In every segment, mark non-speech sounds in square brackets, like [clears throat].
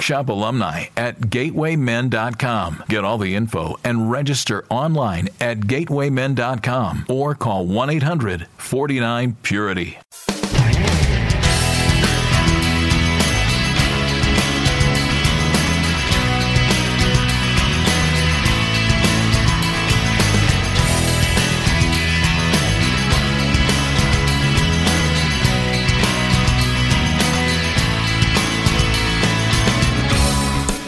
workshop alumni at gatewaymen.com. Get all the info and register online at gatewaymen.com or call 1 800 49 Purity.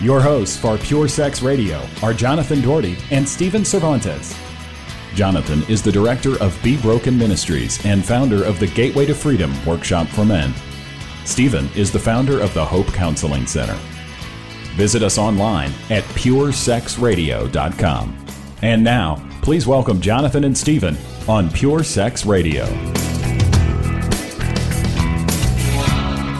Your hosts for Pure Sex Radio are Jonathan Daugherty and Stephen Cervantes. Jonathan is the director of Be Broken Ministries and founder of the Gateway to Freedom Workshop for Men. Stephen is the founder of the Hope Counseling Center. Visit us online at puresexradio.com. And now, please welcome Jonathan and Stephen on Pure Sex Radio.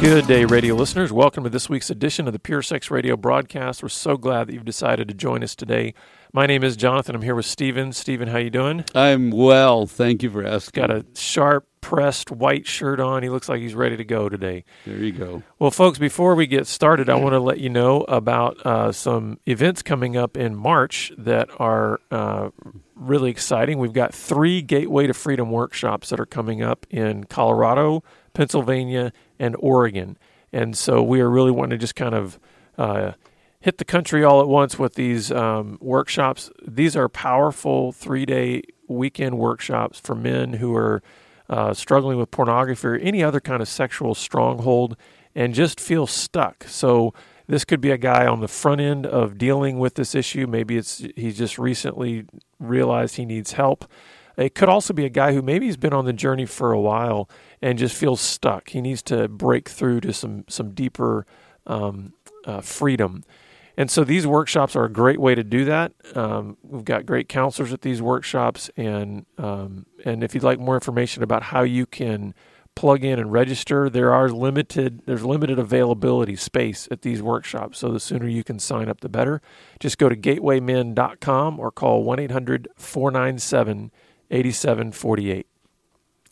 Good day, radio listeners. Welcome to this week's edition of the Pure Sex Radio broadcast. We're so glad that you've decided to join us today. My name is Jonathan. I'm here with Stephen. Stephen, how you doing? I'm well. Thank you for asking. Got a sharp pressed white shirt on. He looks like he's ready to go today. There you go. Well, folks, before we get started, I want to let you know about uh, some events coming up in March that are uh, really exciting. We've got three Gateway to Freedom workshops that are coming up in Colorado, Pennsylvania, and Oregon. And so we are really wanting to just kind of uh, hit the country all at once with these um, workshops. These are powerful three day weekend workshops for men who are uh, struggling with pornography or any other kind of sexual stronghold and just feel stuck. So this could be a guy on the front end of dealing with this issue. Maybe it's he's just recently realized he needs help. It could also be a guy who maybe he's been on the journey for a while and just feels stuck. He needs to break through to some some deeper um, uh, freedom. And so these workshops are a great way to do that. Um, we've got great counselors at these workshops, and um, and if you'd like more information about how you can plug in and register, there are limited there's limited availability space at these workshops. So the sooner you can sign up, the better. Just go to gatewaymen.com or call 1 800 497 8748.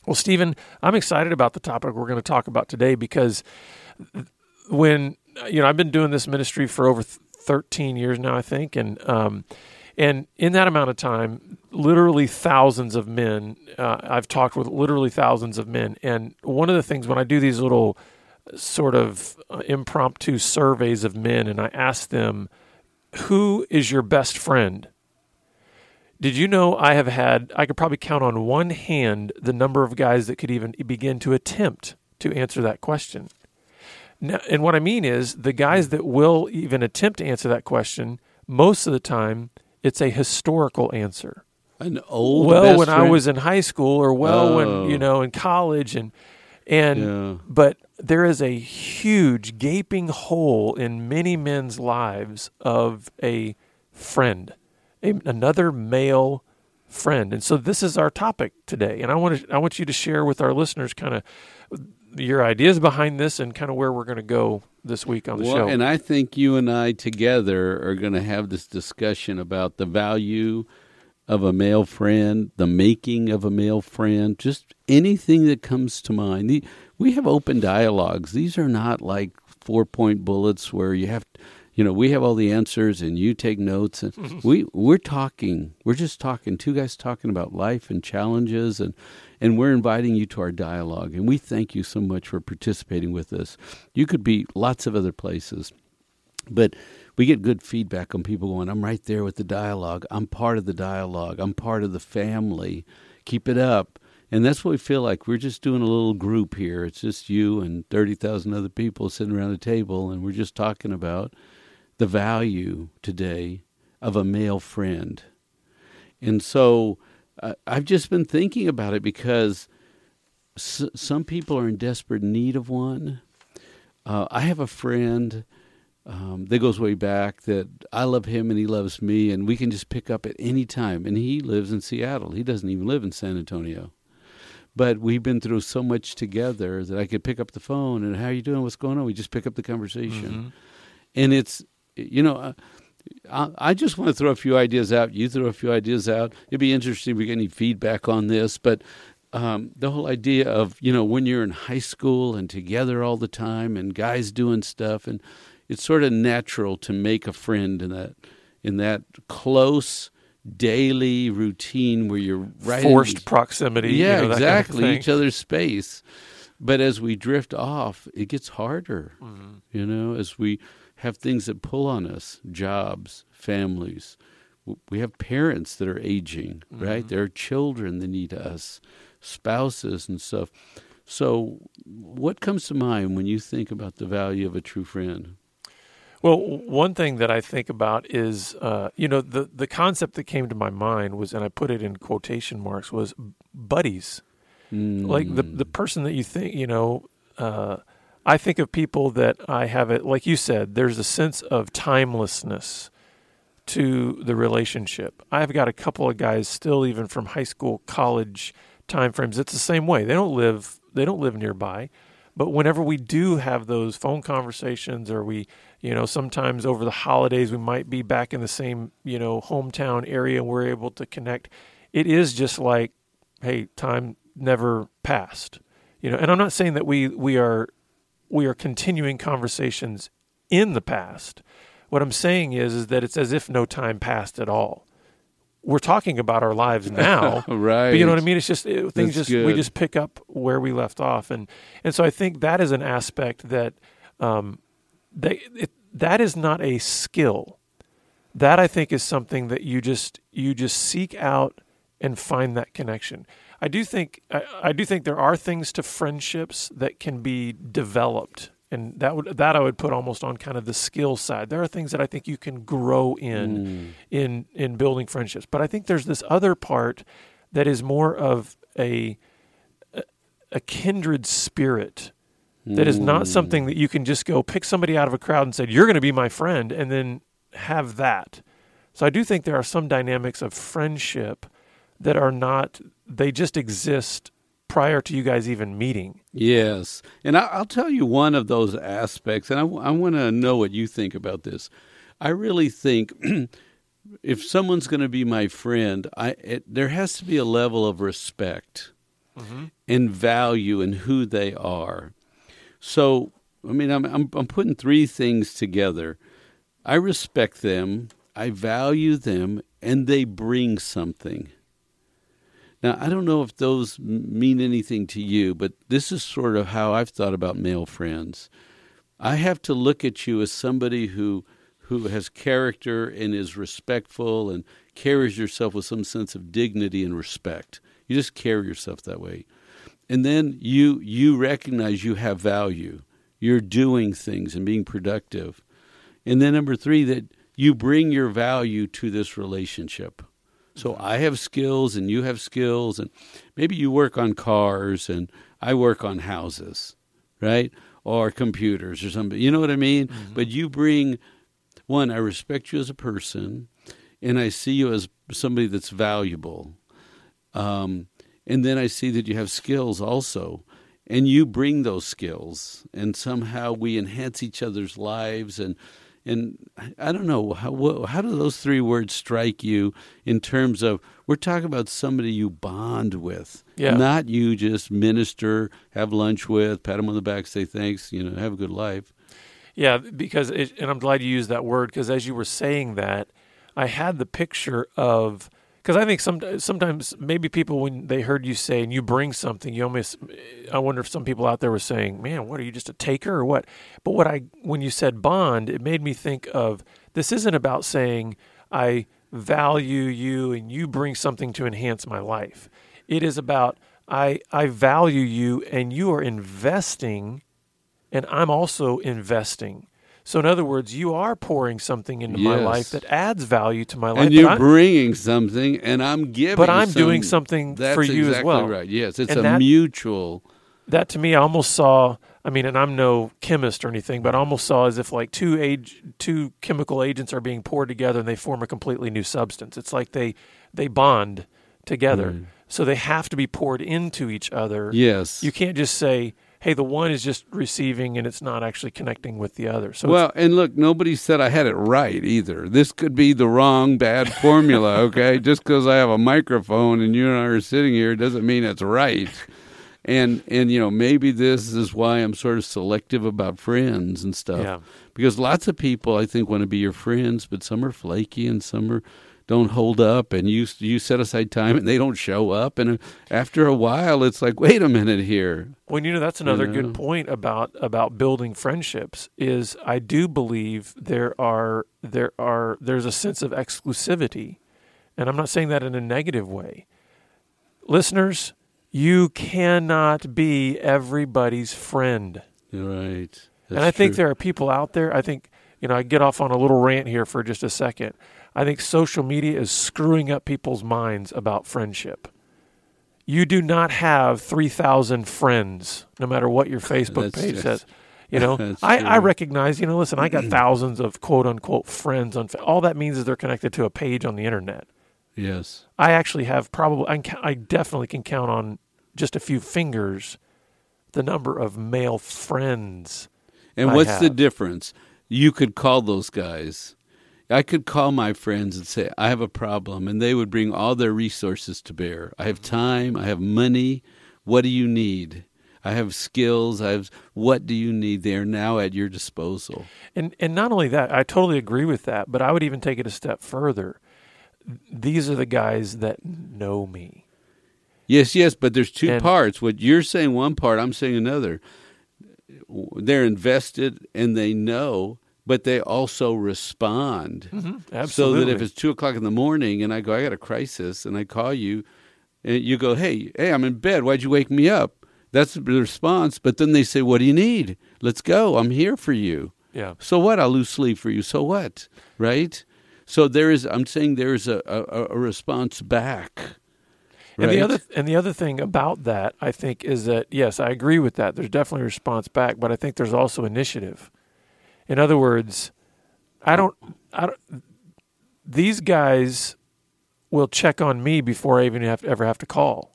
Well, Stephen, I'm excited about the topic we're going to talk about today because when you know I've been doing this ministry for over 13 years now, I think, and um, and in that amount of time, literally thousands of men. Uh, I've talked with literally thousands of men, and one of the things when I do these little sort of uh, impromptu surveys of men, and I ask them, "Who is your best friend?" Did you know I have had, I could probably count on one hand the number of guys that could even begin to attempt to answer that question. Now, and what I mean is the guys that will even attempt to answer that question, most of the time, it's a historical answer. An old well, when friend? I was in high school, or well, Oh. when you know, in college, and and Yeah. but there is a huge gaping hole in many men's lives of a friend, a, another male friend, and so this is our topic today. And I want to I want you to share with our listeners kind of your ideas behind this and kind of where we're going to go this week on the well, show. and I think you and I together are going to have this discussion about the value of a male friend, the making of a male friend, just anything that comes to mind. We have open dialogues. These are not like four point bullets where you have, you know, we have all the answers and you take notes. And [laughs] we we're talking. We're just talking. Two guys talking about life and challenges and. And we're inviting you to our dialogue, and we thank you so much for participating with us. You could be lots of other places, but we get good feedback on people going, I'm right there with the dialogue. I'm part of the dialogue. I'm part of the family. Keep it up. And that's what we feel like. We're just doing a little group here. It's just you and 30,000 other people sitting around a table, and we're just talking about the value today of a male friend. And so uh, I've just been thinking about it because s- some people are in desperate need of one. Uh, I have a friend um, that goes way back that I love him and he loves me, and we can just pick up at any time. And he lives in Seattle. He doesn't even live in San Antonio. But we've been through so much together that I could pick up the phone and how are you doing? What's going on? We just pick up the conversation, mm-hmm. and it's you know. Uh, I, I just want to throw a few ideas out. You throw a few ideas out. It'd be interesting if we get any feedback on this. But um, the whole idea of you know when you're in high school and together all the time and guys doing stuff and it's sort of natural to make a friend in that in that close daily routine where you're right forced in, proximity yeah you know, exactly kind of each other's space but as we drift off it gets harder mm-hmm. you know as we have things that pull on us jobs families we have parents that are aging mm-hmm. right there are children that need us spouses and stuff so what comes to mind when you think about the value of a true friend well, one thing that I think about is, uh, you know, the the concept that came to my mind was, and I put it in quotation marks, was buddies. Mm. Like the the person that you think, you know, uh, I think of people that I have it, like you said, there's a sense of timelessness to the relationship. I've got a couple of guys still, even from high school, college time frames. It's the same way. They don't live they don't live nearby, but whenever we do have those phone conversations, or we you know, sometimes over the holidays we might be back in the same, you know, hometown area we're able to connect. It is just like, hey, time never passed. You know, and I'm not saying that we we are we are continuing conversations in the past. What I'm saying is is that it's as if no time passed at all. We're talking about our lives [laughs] now, right? But you know what I mean. It's just it, things That's just good. we just pick up where we left off, and and so I think that is an aspect that um, they, it, that is not a skill. That I think is something that you just you just seek out and find that connection. I do think I, I do think there are things to friendships that can be developed and that would that I would put almost on kind of the skill side. There are things that I think you can grow in mm. in in building friendships, but I think there's this other part that is more of a a kindred spirit that is not something that you can just go pick somebody out of a crowd and say, You're going to be my friend, and then have that. So I do think there are some dynamics of friendship that are not, they just exist prior to you guys even meeting. Yes. And I'll tell you one of those aspects, and I, I want to know what you think about this. I really think [clears throat] if someone's going to be my friend, I, it, there has to be a level of respect mm-hmm. and value in who they are. So, I mean, I'm, I'm, I'm putting three things together. I respect them, I value them, and they bring something. Now, I don't know if those mean anything to you, but this is sort of how I've thought about male friends. I have to look at you as somebody who who has character and is respectful and carries yourself with some sense of dignity and respect. You just carry yourself that way and then you you recognize you have value you're doing things and being productive and then number three that you bring your value to this relationship so i have skills and you have skills and maybe you work on cars and i work on houses right or computers or something you know what i mean mm-hmm. but you bring one i respect you as a person and i see you as somebody that's valuable um, and then I see that you have skills also. And you bring those skills, and somehow we enhance each other's lives. And, and I don't know, how, how do those three words strike you in terms of we're talking about somebody you bond with, yeah. not you just minister, have lunch with, pat them on the back, say thanks, you know, have a good life. Yeah, because, it, and I'm glad you used that word because as you were saying that, I had the picture of because I think some, sometimes maybe people when they heard you say and you bring something, you almost I wonder if some people out there were saying, "Man, what are you just a taker or what?" But what I when you said bond, it made me think of This isn't about saying I value you and you bring something to enhance my life. It is about I I value you and you are investing and I'm also investing. So in other words, you are pouring something into my life that adds value to my life. and you're bringing something, and I'm giving. But I'm some- doing something for you as well. Right? Yes, it's And a that- mutual. that to me I almost saw I mean and I'm no chemist or anything but I almost saw as if like two age two chemical agents are being poured together and they form a completely new substance it's like they they bond together Right. so they have to be poured into each other Yes. you can't just say hey the one is just receiving and it's not actually connecting with the other so well, and look, nobody said I had it right either. This could be the wrong, bad formula. [laughs] Okay, just because I have a microphone and you and I are sitting here doesn't mean it's right. And and you know maybe this is why I'm sort of selective about friends and stuff. Yeah. Because lots of people I think want to be your friends, but some are flaky and some are don't hold up and you you set aside time and they don't show up and after a while it's like wait a minute here Well, you know that's another know? good point about about building friendships. Is I do believe there are there are there's a sense of exclusivity, and I'm not saying that in a negative way. Listeners, you cannot be everybody's friend, right and I think there are people out there. I think you know I get off on a little rant here for just a second. I think social media is screwing up people's minds about friendship. You do not have 3,000 friends, no matter what your [laughs] Facebook page that's- says. You know, [laughs] I, I recognize, you know, listen, I got [clears throat] thousands of quote unquote friends on, all that means is they're connected to a page on the internet. yes I actually have probably, I, can, I definitely can count on just a few fingers the number of male friends. And I what's the difference? You could call those guys. I could call my friends and say, I have a problem, and they would bring all their resources to bear. I have mm-hmm. time, I have money. What do you need? I have skills. I have what do you need? They are now at your disposal. And and not only that, I totally agree with that, but I would even take it a step further. These are the guys that know me. Yes, yes, but there's two And- parts. What you're saying one part, I'm saying another. They're invested and they know, but they also respond. Absolutely. So that if it's two o'clock in the morning and I go, I got a crisis, and I call you, and you go, hey, hey, I'm in bed. Why'd you wake me up? That's the response. But then they say, what do you need? Let's go. I'm here for you. yeah. So what? I'll lose sleep for you. So what? Right? So there is. I'm saying there is a, a, a response back. And the other and the other thing about that, I think, is that yes, I agree with that. There's definitely a response back, but I think there's also initiative. In other words, I don't, I don't. These guys will check on me before I even have to, ever have to call.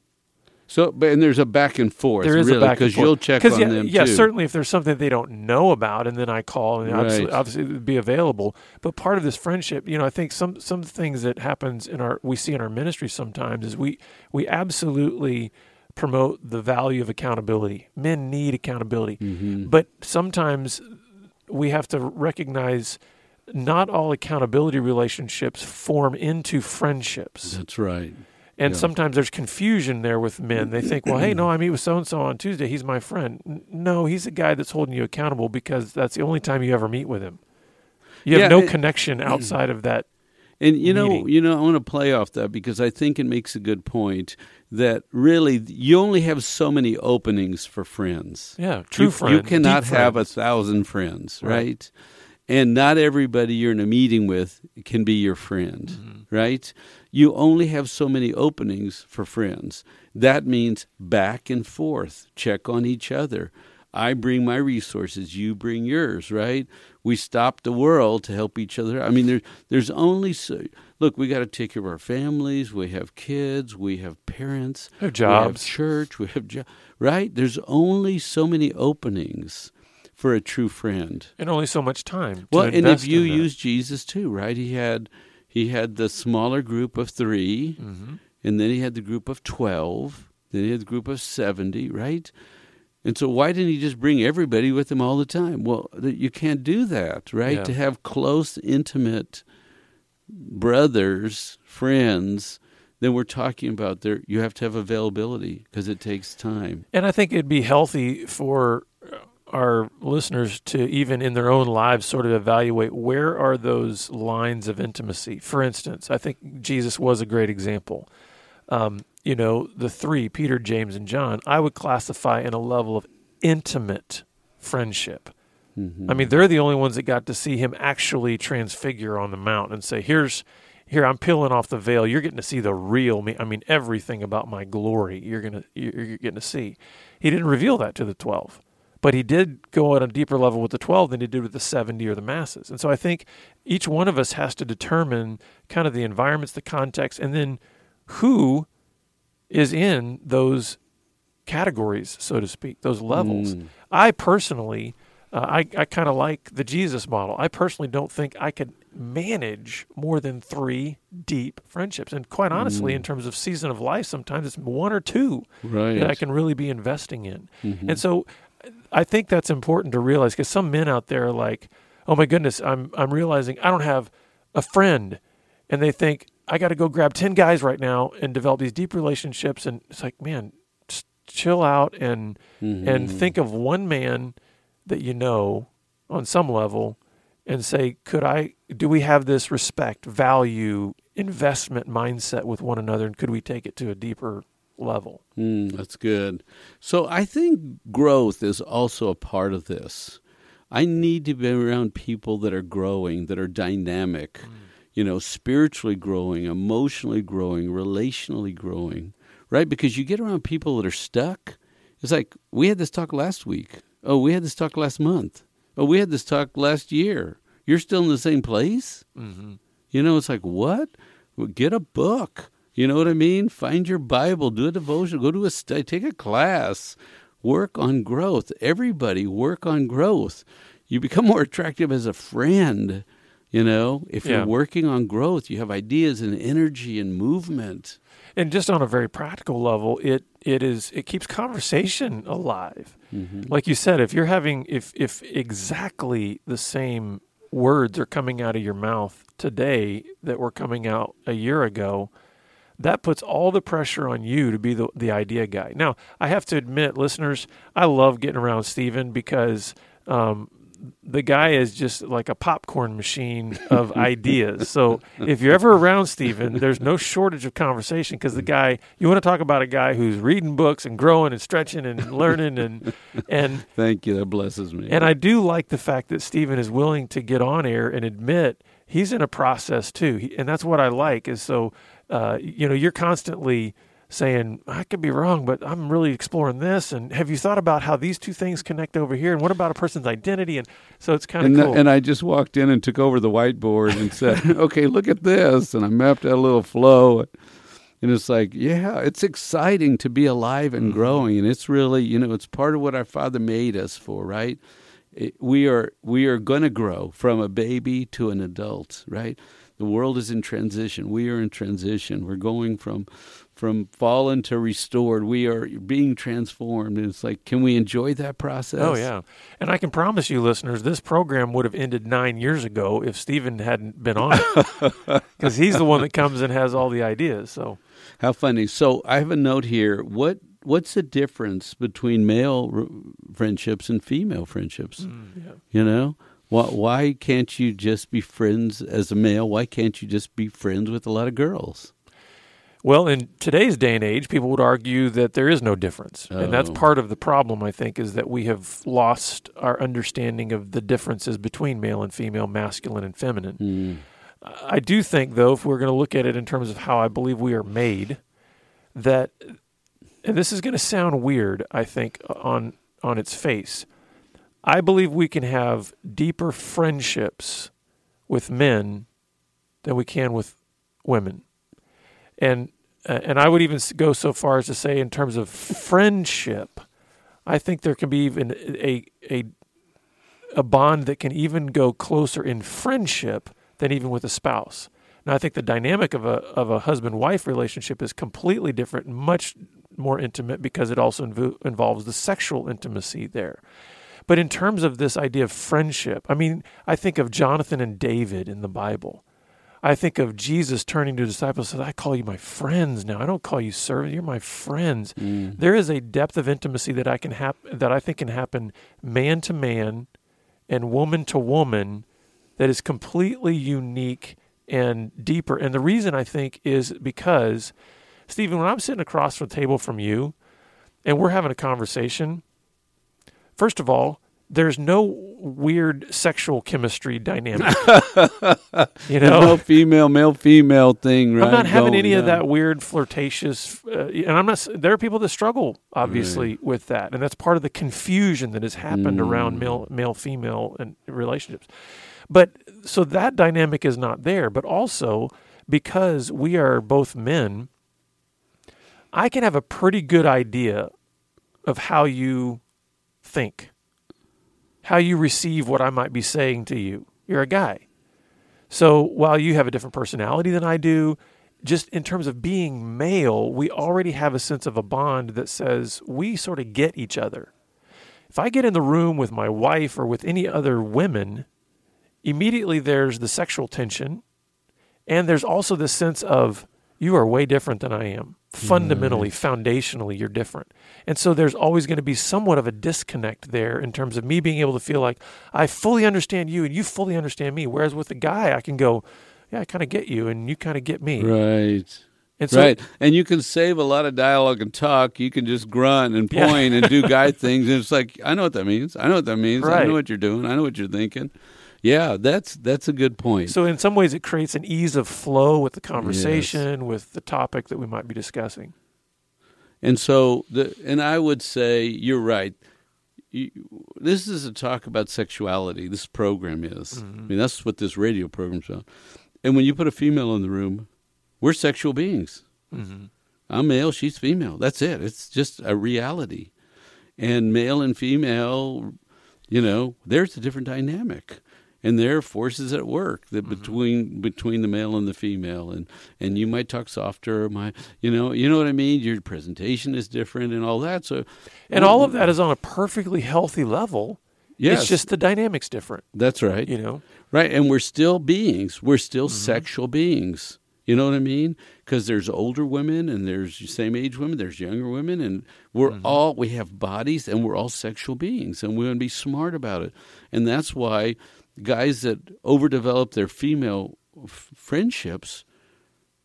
So, but and there's a back and forth. There is really, a back and because you'll check on yeah, them yeah, too. certainly if there's something they don't know about, and then I call, and obviously, Right. obviously it would be available. But part of this friendship, you know, I think some some things that happens in our we see in our ministry sometimes is we we absolutely promote the value of accountability. Men need accountability, Mm-hmm. but sometimes we have to recognize not all accountability relationships form into friendships. That's right. And Yeah. sometimes there's confusion there with men. They think, well, hey, [clears throat] no, I meet with so and so on Tuesday. He's my friend. No, he's the guy that's holding you accountable because that's the only time you ever meet with him. You have Yeah, no and- connection [clears throat] outside of that. And you know, meeting. you know, I want to play off that because I think it makes a good point that really you only have so many openings for friends. Yeah, true you, friend. You cannot have a thousand friends, right? Right. And not everybody you're in a meeting with can be your friend, Mm-hmm. right? You only have so many openings for friends. That means back and forth, check on each other. I bring my resources, you bring yours, right? We stop the world to help each other. I mean, there, there's only so. Look, we got to take care of our families. We have kids. We have parents. We have We have jobs. church. We have jo- right. There's only so many openings for a true friend. and only so much time. to Well, and if you use Jesus too, right? He had he had the smaller group of 3 Mm-hmm. and then he had the group of twelve, then he had the group of seventy, right? And so, why didn't he just bring everybody with him all the time? Well, you can't do that, right? Yeah. To have close, intimate brothers, friends, then we're talking about there. You have to have availability because it takes time. And I think it'd be healthy for our listeners to even in their own lives sort of evaluate where are those lines of intimacy. For instance, I think Jesus was a great example. Um, you know, the three, Peter, James, and John, I would classify in a level of intimate friendship. Mm-hmm. I mean, they're the only ones that got to see him actually transfigure on the mountain and say, "Here's, here I'm peeling off the veil. You're getting to see the real me. I mean, everything about my glory. You're gonna, you're getting to see." He didn't reveal that to the twelve, but he did go on a deeper level with the twelve than he did with the seventy or the masses. And so I think each one of us has to determine kind of the environments, the context, and then who is in those categories, so to speak, those levels. Mm. I personally uh, I, I kind of like the Jesus model. I personally don't think I could manage more than three deep friendships. And quite honestly, mm. in terms of season of life, sometimes it's one or two right. that I can really be investing in. Mm-hmm. And so I think that's important to realize because some men out there are like, oh my goodness, I'm, I'm realizing I don't have a friend. And they think, I got to go grab 10 guys right now and develop these deep relationships. And it's like, man, chill out and, mm-hmm. and think of one man – that you know on some level and say, could I, do we have this respect, value, investment mindset with one another, and could we take it to a deeper level? Mm, that's good. So I think growth is also a part of this. I need to be around people that are growing, that are dynamic, mm. You know, spiritually growing, emotionally growing, relationally growing, right? Because you get around people that are stuck. It's like we had this talk last week Oh, we had this talk last month. Oh, we had this talk last year. You're still in the same place? Mm-hmm. You know, it's like, what? Well, get a book. You know what I mean? Find your Bible, do a devotion, go to a study, take a class, work on growth. Everybody work on growth. You become more attractive as a friend. You know, if yeah. you're working on growth, you have ideas and energy and movement. And just on a very practical level, it it is it keeps conversation alive. Mm-hmm. Like you said, if you're having if if exactly the same words are coming out of your mouth today that were coming out a year ago, that puts all the pressure on you to be the, the idea guy. Now, I have to admit, listeners, I love getting around Stephen because um, the guy is just like a popcorn machine of [laughs] ideas. So if you're ever around Stephen, there's no shortage of conversation because the guy you want to talk about a guy who's reading books and growing and stretching and learning and and [laughs] thank you that blesses me. And I do like the fact that Stephen is willing to get on air and admit he's in a process too, and that's what I like. Is so uh, you know you're constantly saying, I could be wrong, but I'm really exploring this. And have you thought about how these two things connect over here? And what about a person's identity? And so it's kind of cool. and I just walked in and took over the whiteboard and said, [laughs] okay, look at this. And I mapped out a little flow. And it's like, yeah, it's exciting to be alive and mm-hmm. growing. And it's really, you know, it's part of what our Father made us for, right? It, we are we are going to grow from a baby to an adult, right? The world is in transition. We are in transition. We're going from from fallen to restored. We are being transformed. And it's like, can we enjoy that process? Oh, yeah. And I can promise you, listeners, this program would have ended nine years ago if Stephen hadn't been on it. [laughs] Because he's the one that comes and has all the ideas. So, how funny. So, I have a note here. What What's the difference between male friendships and female friendships? Mm, yeah. You know? Why, why can't you just be friends as a male? Why can't you just be friends with a lot of girls? Well, in today's day and age, people would argue that there is no difference. Oh. And that's oh. part of the problem, I think, is that we have lost our understanding of the differences between male and female, masculine and feminine. Mm. I do think, though, if we're going to look at it in terms of how I believe we are made, that, and this is going to sound weird, I think, on, on its face, I believe we can have deeper friendships with men than we can with women and uh, and I would even go so far as to say, in terms of friendship, I think there can be even a a a bond that can even go closer in friendship than even with a spouse. Now, I think the dynamic of a of a husband wife relationship is completely different, much more intimate because it also inv- involves the sexual intimacy there. But in terms of this idea of friendship, I mean, I think of Jonathan and David in the Bible. I think of Jesus turning to disciples and says, I call you my friends now. I don't call you servants. You're my friends. Mm. There is a depth of intimacy that I can hap- that I think can happen man to man and woman to woman that is completely unique and deeper. And the reason I think is because, Stephen, when I'm sitting across from the table from you and we're having a conversation, first of all, there's no weird sexual chemistry dynamic. [laughs] you know, male female male female thing. Right? I'm not having Going any of that weird flirtatious, uh, and I'm not. There are people that struggle obviously with that, and that's part of the confusion that has happened around male male female and relationships. But so that dynamic is not there. But also because we are both men, I can have a pretty good idea of how you think, how you receive what I might be saying to you. You're a guy. So while you have a different personality than I do, just in terms of being male, we already have a sense of a bond that says we sort of get each other. If I get in the room with my wife or with any other women, immediately there's the sexual tension, and there's also this sense of you are way different than I am. Fundamentally, mm. foundationally, you're different. And so there's always going to be somewhat of a disconnect there in terms of me being able to feel like I fully understand you and you fully understand me. Whereas with a guy, I can go, yeah, I kind of get you and you kind of get me. Right. And so, right. And you can save a lot of dialogue and talk. You can just grunt and [laughs] Yeah. point and do guy things. And it's like, I know what that means. I know what that means. I know what you're doing. I know what you're thinking. Yeah, that's that's a good point. So in some ways, it creates an ease of flow with the conversation, with the topic that we might be discussing. And so, the and I would say you're right. You, this is a talk about sexuality. This program is. I mm-hmm. mean, that's what this radio program's about. And when you put a female in the room, we're sexual beings. Mm-hmm. I'm male, she's female. That's it. It's just a reality. And male and female, you know, there's a different dynamic. And there are forces at work that between between the male and the female, and and you might talk softer, my you know you know what I mean. Your presentation is different and all that. So, And all of that is on a perfectly healthy level. Yes. It's just the dynamics different, that's right. you know? Right, and we're still beings. We're still Mm-hmm. sexual beings. You know what I mean? Because there's older women and there's same age women, there's younger women, and we're Mm-hmm. all we have bodies and we're all sexual beings, and we're going to be smart about it. And that's why guys that overdevelop their female f- friendships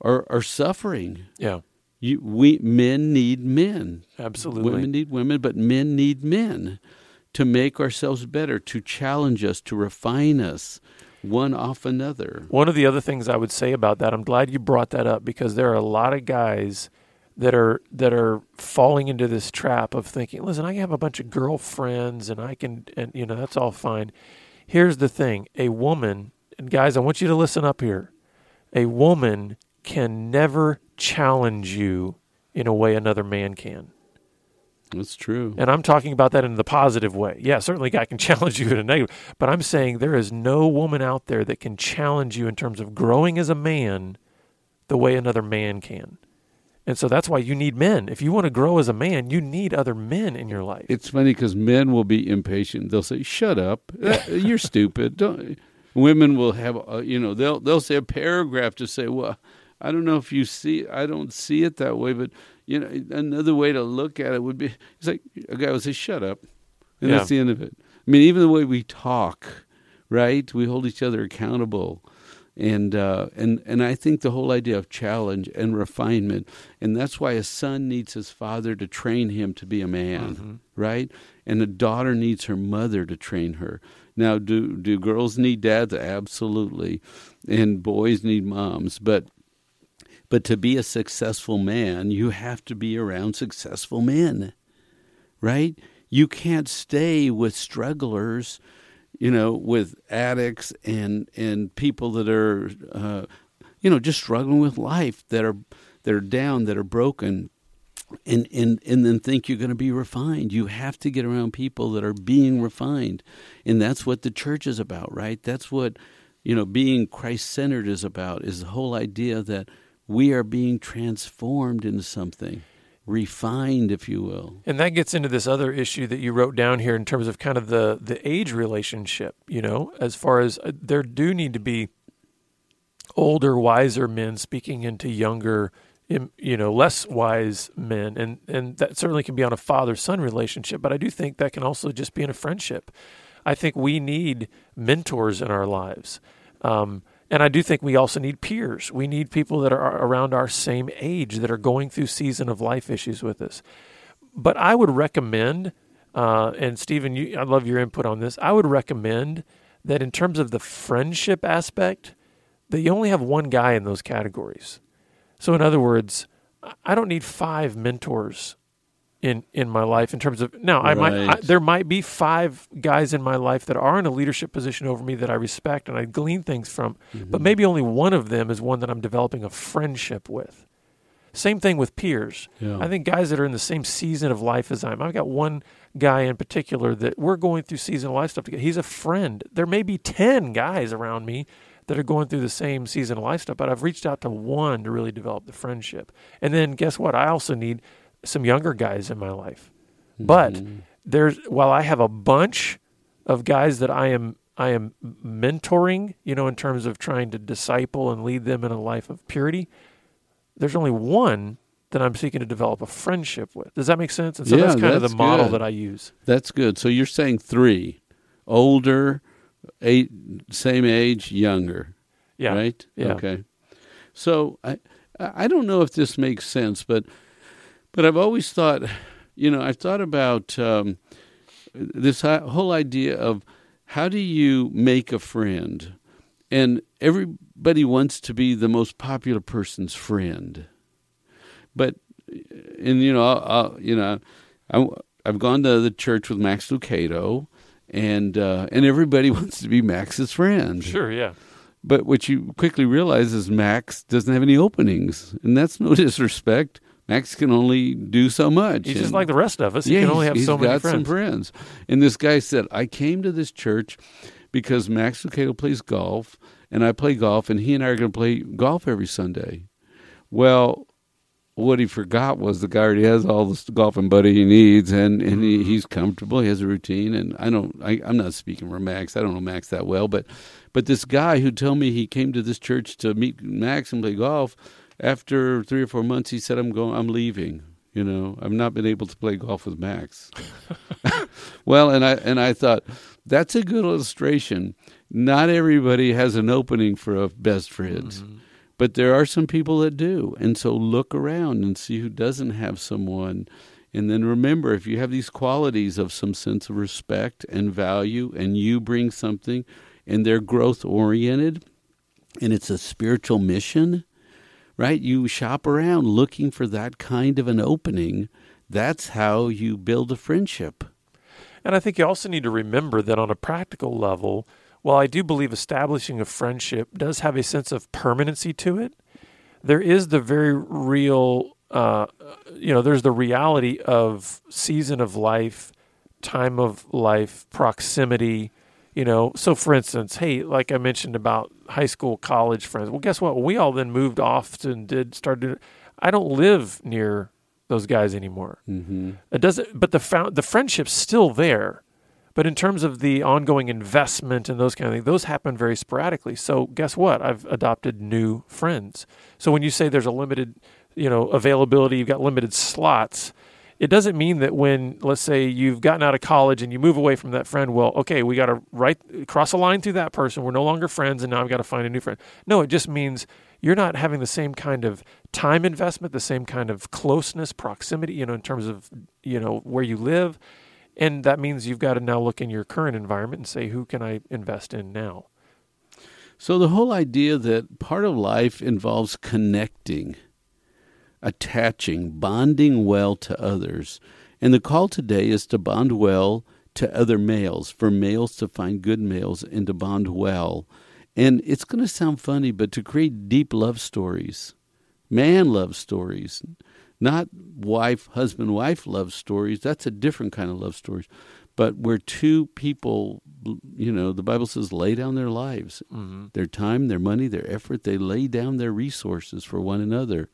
are are suffering. Yeah, You, we men need men. absolutely. Women need women, but men need men to make ourselves better, to challenge us, to refine us one off another. One of the other things I would say about that, I'm glad you brought that up because there are a lot of guys that are that are falling into this trap of thinking, listen, I have a bunch of girlfriends and I can and you know, that's all fine. Here's the thing, a woman, and guys, I want you to listen up here. A woman can never challenge you in a way another man can. That's true. And I'm talking about that in the positive way. Yeah, certainly a guy can [laughs] challenge you in a negative, but I'm saying there is no woman out there that can challenge you in terms of growing as a man the way another man can. And so that's why you need men. If you want to grow as a man, you need other men in your life. It's funny because men will be impatient. They'll say, "Shut up! [laughs] Uh, You're stupid." Don't. Women will have, uh, you know, they'll they'll say a paragraph to say, "Well, I don't know if you see, I don't see it that way, but you know, another way to look at it would be." It's like a guy will say, "Shut up," and Yeah. that's the end of it. I mean, even the way we talk, right? We hold each other accountable. And uh, and and I think the whole idea of challenge and refinement, and that's why a son needs his father to train him to be a man, right? And a daughter needs her mother to train her. Now, do do girls need dads? Absolutely, and boys need moms. But but to be a successful man, you have to be around successful men, right? You can't stay with strugglers, you know, with addicts and and people that are, uh, you know, just struggling with life that are that are down, that are broken, and and and then think you're going to be refined. You have to get around people that are being refined, and that's what the church is about, right? That's what you know, being Christ centered is about. Is the whole idea that we are being transformed into something refined, if you will. And that gets into this other issue that you wrote down here in terms of kind of the the age relationship, you know, as far as uh, there do need to be older, wiser men speaking into younger, you know, less wise men, and and that certainly can be on a father son relationship. But I do think that can also just be in a friendship. I think we need mentors in our lives. Um, and I do think we also need peers. We need people that are around our same age that are going through season of life issues with us. But I would recommend, uh, and Stephen, you, I love your input on this. I would recommend that in terms of the friendship aspect, that you only have one guy in those categories. So, in other words, I don't need five mentors in in my life in terms of now I might I, there might be five guys in my life that are in a leadership position over me that I respect and I glean things from mm-hmm. but maybe only one of them is one that I'm developing a friendship with. Same thing with peers. Yeah. I think guys that are in the same season of life as I am I've got one guy in particular that we're going through season of life stuff together. He's a friend. There may be 10 guys around me that are going through the same season of life stuff but I've reached out to one to really develop the friendship. And then guess what? I also need some younger guys in my life. Mm-hmm. But there's while I have a bunch of guys that I am I am mentoring, you know, in terms of trying to disciple and lead them in a life of purity, there's only one that I'm seeking to develop a friendship with. Does that make sense? And so yeah, that's kind that's of the model good. that I use. That's good. So you're saying three, older, eight, same age, younger. Yeah. Right. Yeah. Okay. So I I don't know if this makes sense, but but I've always thought, you know, I've thought about um, this whole idea of how do you make a friend? And everybody wants to be the most popular person's friend. But, and, you know, I'll, I'll, you know, I, I've gone to the church with Max Lucado, and uh, and everybody [laughs] wants to be Max's friend. Sure, yeah. But what you quickly realize is Max doesn't have any openings, and that's no [laughs] disrespect. Max can only do so much. He's and, just like the rest of us. He yeah, can only have so many got friends. some friends. And this guy said, I came to this church because Max Lucado plays golf, and I play golf, and he and I are going to play golf every Sunday. Well, what he forgot was the guy already has all the golfing buddy he needs, and, and he, he's comfortable. He has a routine, and I don't. I, I'm not speaking for Max. I don't know Max that well, but but this guy who told me he came to this church to meet Max and play golf after three or four months, he said, "I'm going. I'm leaving. You know, I've not been able to play golf with Max." [laughs] well, and I and I thought that's a good illustration. Not everybody has an opening for a best friends. Mm-hmm. But there are some people that do. And so look around and see who doesn't have someone. And then remember, if you have these qualities of some sense of respect and value, and you bring something, and they're growth oriented, and it's a spiritual mission, right? You shop around looking for that kind of an opening. That's how you build a friendship. And I think you also need to remember that on a practical level, while I do believe establishing a friendship does have a sense of permanency to it, there is the very real, uh, you know, there's the reality of season of life, time of life, proximity. You know, so for instance, hey, like I mentioned about high school, college friends. Well, guess what? We all then moved off and did start doing. I don't live near those guys anymore. Mm-hmm. It doesn't, but the found, the friendship's still there. But in terms of the ongoing investment and those kind of things, those happen very sporadically. So guess what? I've adopted new friends. So when you say there's a limited, you know, availability, you've got limited slots. It doesn't mean that when, let's say, you've gotten out of college and you move away from that friend, well, okay, we got to right cross a line through that person. We're no longer friends, and now I've got to find a new friend. No, it just means you're not having the same kind of time investment, the same kind of closeness, proximity, you know, in terms of you know where you live and that means you've got to now look in your current environment and say, who can I invest in now? So the whole idea that part of life involves connecting, attaching, bonding well to others. And the call today is to bond well to other males, for males to find good males and to bond well. And it's going to sound funny, but to create deep love stories, man love stories, not wife, husband, wife love stories. That's a different kind of love stories. But where two people, you know, the Bible says lay down their lives, mm-hmm. their time, their money, their effort, they lay down their resources for one another.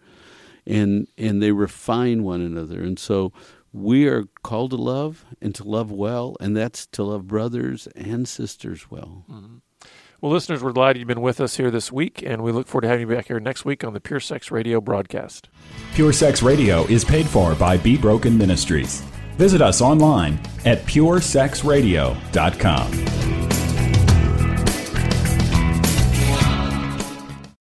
And and they refine one another. And so we are called to love and to love well, and that's to love brothers and sisters well. Mm-hmm. Well, listeners, we're glad you've been with us here this week, and we look forward to having you back here next week on the Pure Sex Radio broadcast. Pure Sex Radio is paid for by Be Broken Ministries. Visit us online at puresexradio.com.